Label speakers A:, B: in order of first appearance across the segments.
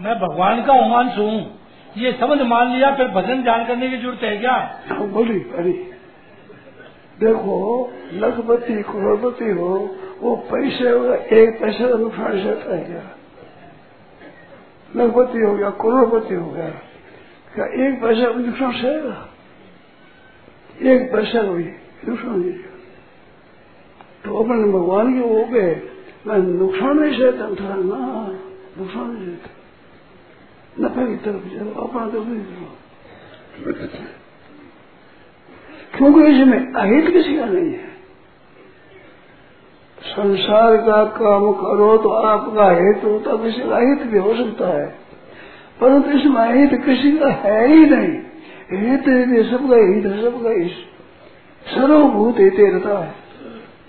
A: मैं भगवान का उमांशु हूँ। ये समझ मान लिया, फिर भजन जान करने की ज़रूरत है क्या?
B: बोली, अरे, देखो लखपति करोड़पति हो, वो पैसे एक पैसे का नुकसान सहता है क्या? लखपति हो गया, करोड़पति हो गया। क्या एक पैसा का नुकसान सहेगा एक पैसा का भी नुकसान तो अपन भगवान के हो गए, मैं नुकसान नहीं सहता ना, नुकसान नहीं सहता। नफे की तरफ़ चलो नहीं क्योंकि इसमें अहित किसी का नहीं है संसार का काम करो तो आपका हित होता किसी का हित भी हो सकता है परंतु इसमें अहित किसी का है ही नहीं हित सबका हित है सबका हित सर्वभूत हित रहता है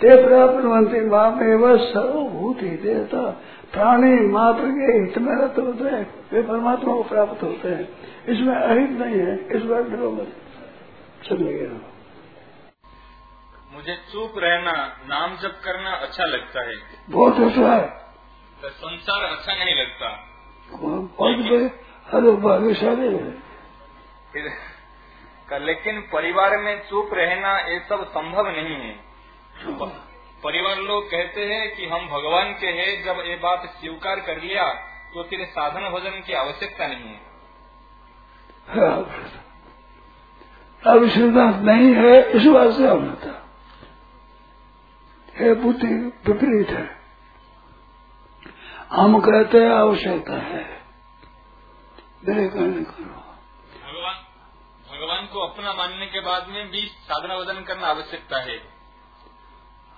B: ते प्राप्त बनते माँ में वह सर्वभूत हित रहता प्राणी मात्र के हित में रत होते हैं वे परमात्मा को प्राप्त होते हैं। इसमें अहित नहीं है इस बार डरो मत चलिए गया
C: मुझे चुप रहना नाम जप करना अच्छा लगता है।
B: बहुत अच्छा है।
C: तो संसार अच्छा नहीं लगता।
B: अरे भाग्यशाली है।
C: लेकिन परिवार में चुप रहना ये सब संभव नहीं है। प- परिवार लोग कहते हैं कि हम भगवान के हैं जब ये बात स्वीकार कर लिया तो फिर साधन भजन की आवश्यकता नहीं है।
B: अब सिद्धांत नहीं है इस बात से अमृता है बुद्धि विपरीत है। हम कहते हैं आवश्यकता है। मेरे कहने करो
C: भगवान भगवान को अपना मानने के बाद में भी साधना भजन करना आवश्यकता है।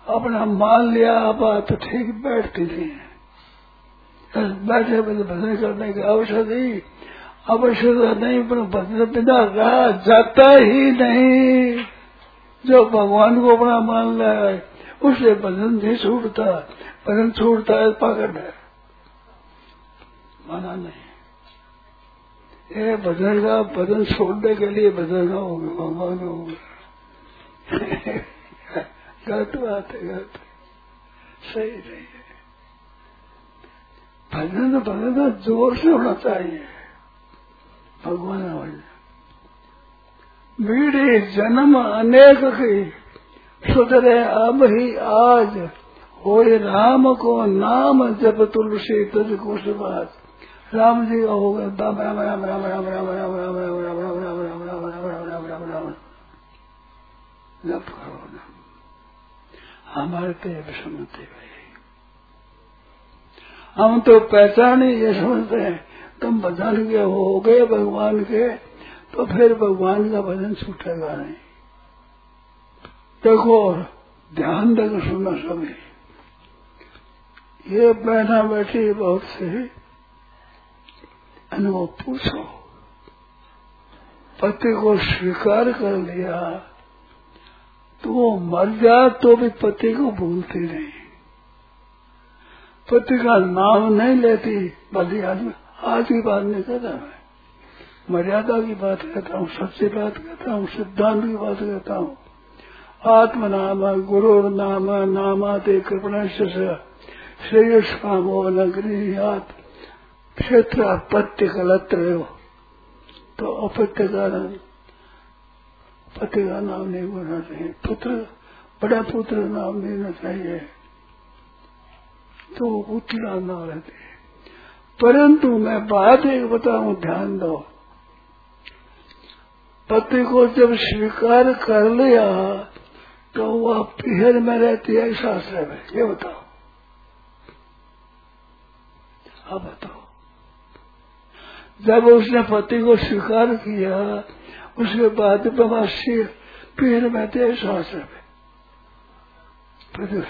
B: अपना मान लिया बात तो ठीक बैठती नहीं है बैठे बैठे भजन करने की आवश्यकता ही आवश्यकता नहीं, पर भजन बिना रहा जाता ही नहीं। जो भगवान को अपना मान रहा है भजन नहीं छूटता। भजन छूटता है, पागल है। माना नहीं। ये भजन का, भजन छोड़ने के लिए भजन का होगा भगवान होगा गलत बात है गलत सही नहीं है भजन तो भजन तो ज़ोर से होना चाहिए भगवान भजन मेरे जन्म अनेक की सुधरे अब ही आज हो राम को नाम जब तुलसी तुझ कुशवास राम जी का हो गया राम राम राम राम राम राम राम राम राम राम राम राम राम राम राम राम राम राम राम ना हमारे तो विषमते भाई हम तो पहचान ही ये समझते हैं, तुम भजन के हो गए भगवान के तो फिर भगवान का भजन छूटेगा नहीं। देखो, ध्यान देकर सुनना सभी। ये बैठा बैठी बहुत से अनुभव पूछो। पति को स्वीकार कर लिया। तो वो मर जा तो भी पति को भूलती नहीं। पति का नाम नहीं लेती, बल्कि आदमी आज की बात नहीं कहता मैं मर्यादा की बात कहता हूँ सच्ची बात कहता हूँ, सिद्धांत की बात कहता हूँ। आत्म नाम गुरु नाम नामाते कृपण श्रेयस कामो नगरीयात क्षेत्र अपत्य कलत्र तो अपत्य का पति का नाम नहीं बोलना चाहिए। पुत्र, बड़ा पुत्र नाम लेना चाहिए। तो पुत्र नाम रहते परंतु मैं बात एक बताऊँ, ध्यान दो। पति को जब स्वीकार कर लिया तो वह पीहर में रहती है शास्त्र में। ये बताओ। अब बताओ। जब उसने पति को स्वीकार किया उसके बाद प्रवासी पीहर में थे शास्त्र में लिया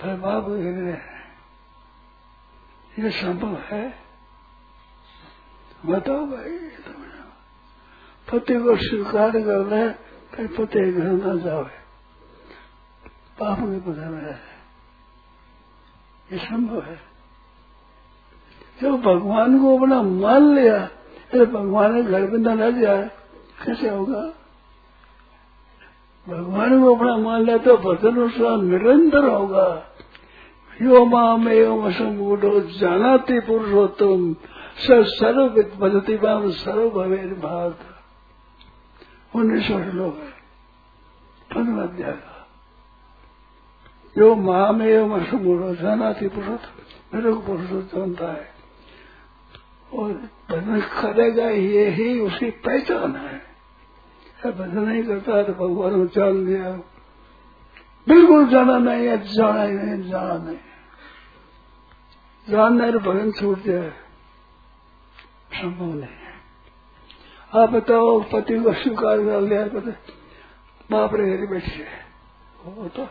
B: फिर बाप गिरने ये संभव है? बताओ भाई पति को स्वीकार कर ले, फिर पति घर न जावे। पाप के पता में है। ये संभव है? जब भगवान को अपना मान लिया अरे भगवान घर में न रह जाए कैसे होगा? भगवान को अपना मान लिया तो भजन उसका निरंतर होगा। यो माम एवं समूढ़ो जानाते पुरुषोत्तम स सर्व बदती माम सर्व भवे भारत उन्नीसवा श्लोक है। पंद्रह अध्याय का। यो माम एवं समूढ़ो जानाते पुरुषोत्तम, मेरे को पुरुषोत्तम जानता है और भजन करेगा ये ही उसकी पहचान है। भजन नहीं करता तो भगवान को जान लिया। बिल्कुल जाना नहीं है, जाना ही नहीं, जाना नहीं जानना तो भजन छूट जाए संभव नहीं है। आप बताओ, पति को स्वीकार कर लिया पता बाप रे घर बैठी है। वो तो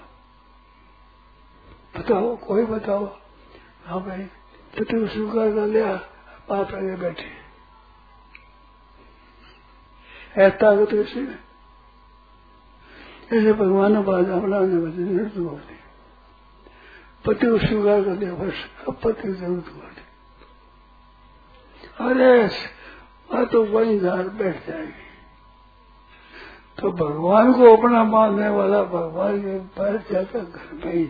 B: बताओ, कोई बताओ? हाँ भाई, पति को स्वीकार कर लिया। बाप आगे बैठे। ऐसा तो इसी में ऐसे भगवान बात अपना ने ज़रूरत बोल दी पति को स्वीकार कर दिया बस अब पति की ज़रूरत बोल दी अरे तो वही घर बैठ जाएगी। तो भगवान को अपना मानने वाला भगवान के बैठ जाकर घर में ही।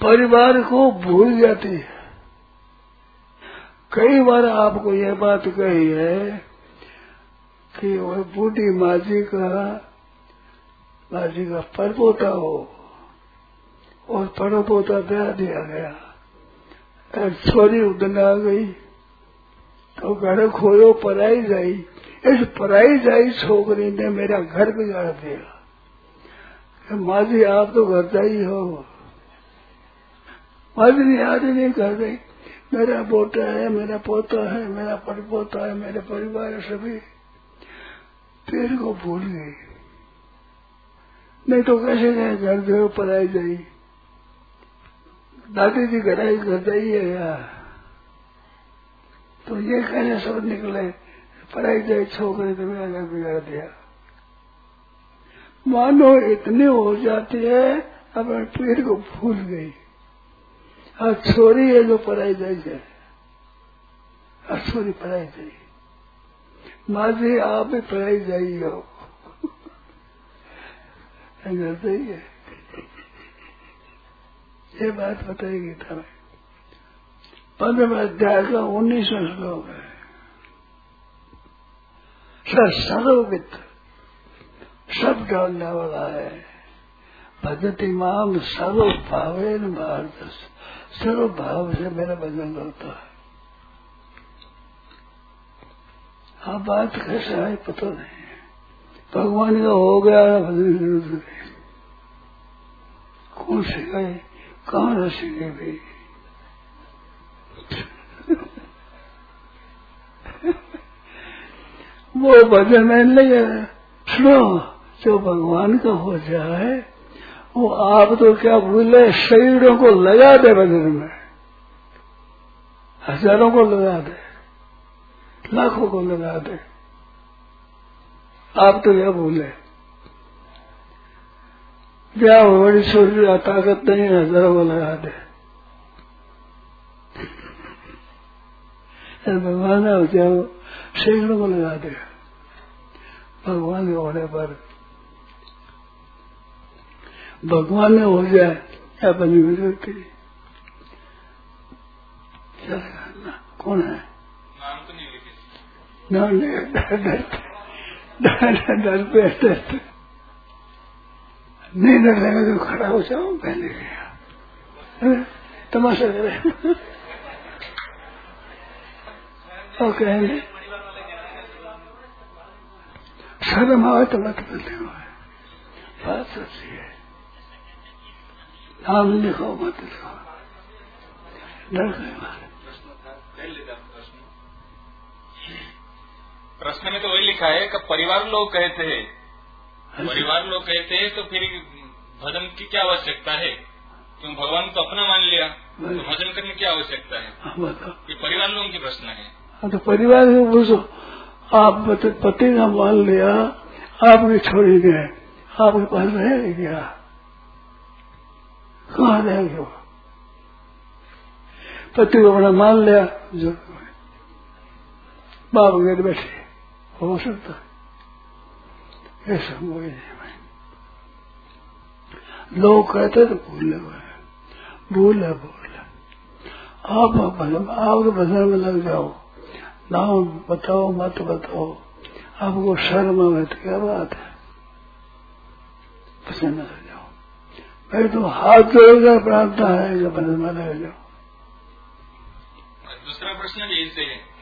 B: परिवार को भूल जाती है। कई बार आपको यह बात कही है कि वह बूढ़ी माजी का माजी का परपोता हो और परपोता ब्याह दिया गया। और छोरी उदन आ गई तो घर खोयो पराई जाई। इस पराई जाई छोकरी ने मेरा घर बिगाड़ दिया। माजी आप तो घर जाई हो। माजी नहीं आज नहीं कर गई मेरा पोता है, मेरा पोता है, मेरा परपोता है, मेरे परिवार सभी। तेरे को भूल गई। नहीं तो कैसे गए? घर जो पढ़ाई जाई दादी जी घर जाइए यार। तो ये कैसे सब निकले? पढ़ाई जाए छोकरे तो मेरा घर बिगाड़ दिया। मानो इतनी हो जाती है अपने पेड़ को भूल गई। और छोरी है जो पढ़ाई जाए है और छोरी पढ़ाई जाए माँ जी आप भी पढ़ाई जाइए हो। है। ये बात बताएगी था पंद्रह अध्याय का उन्नीसवा श्लोक है। सर सर्ववित सब डालने वाला है। भगति माम सर्व भावे भारत सर्व भाव से मेरा भजन करता है। हाँ बात कैसे है, पता नहीं। भगवान का हो गया भजन कौन सिखाए कहाँ से सीखे भाई? वो भजन में सुनो, जो भगवान का हो जाए वो आप तो क्या भूले शरीरों को लगा दे भजन में। हज़ारों को लगा दे। लाखों को लगा दे। आप तो क्या भूले क्या बड़ी छोटी ताकत नहीं, हज़ारों को लगा दे। भगवान हो क्या सैकड़ों को लगा दे। भगवान के होने पर भगवान में हो जाए या बनी हुई रहती कौन है
C: नाम तो नहीं
B: डर पे नहीं डर लगा तो खड़ा हो जाओ पहले गया तमाशा करे और कहेंगे शर्म आवे तो मत बोलते हो बात सच्ची है नाम लिखो मत लिखो। डर गए
C: प्रश्न में तो वही लिखा है कि परिवार लोग कहते हैं। परिवार लोग कहते हैं तो फिर भजन की क्या आवश्यकता है? तुम भगवान को अपना मान लिया तो भजन करने की आवश्यकता है?
B: हाँ,
C: ये परिवार लोगों की प्रश्न है।
B: हाँ, तो परिवार में पूछो आप पति का मान लिया आपकी छोड़ी गए। आपके पास रहेगा क्या? कहा जाएँगे वो पति को अपना मान लिया जो बाप घर बैठे हो सकता है ऐसा मोह लोग कहते तो भूल भूल है भूल आप मतलब आपके भजन में लग जाओ। नाम बताओ, मत बताओ। आपको शर्म है तो क्या बात है? भजन में लग अरे तुम हाथ जोड़ेगा प्रार्थना है जब मानेगा
C: दूसरा प्रश्न यही से है।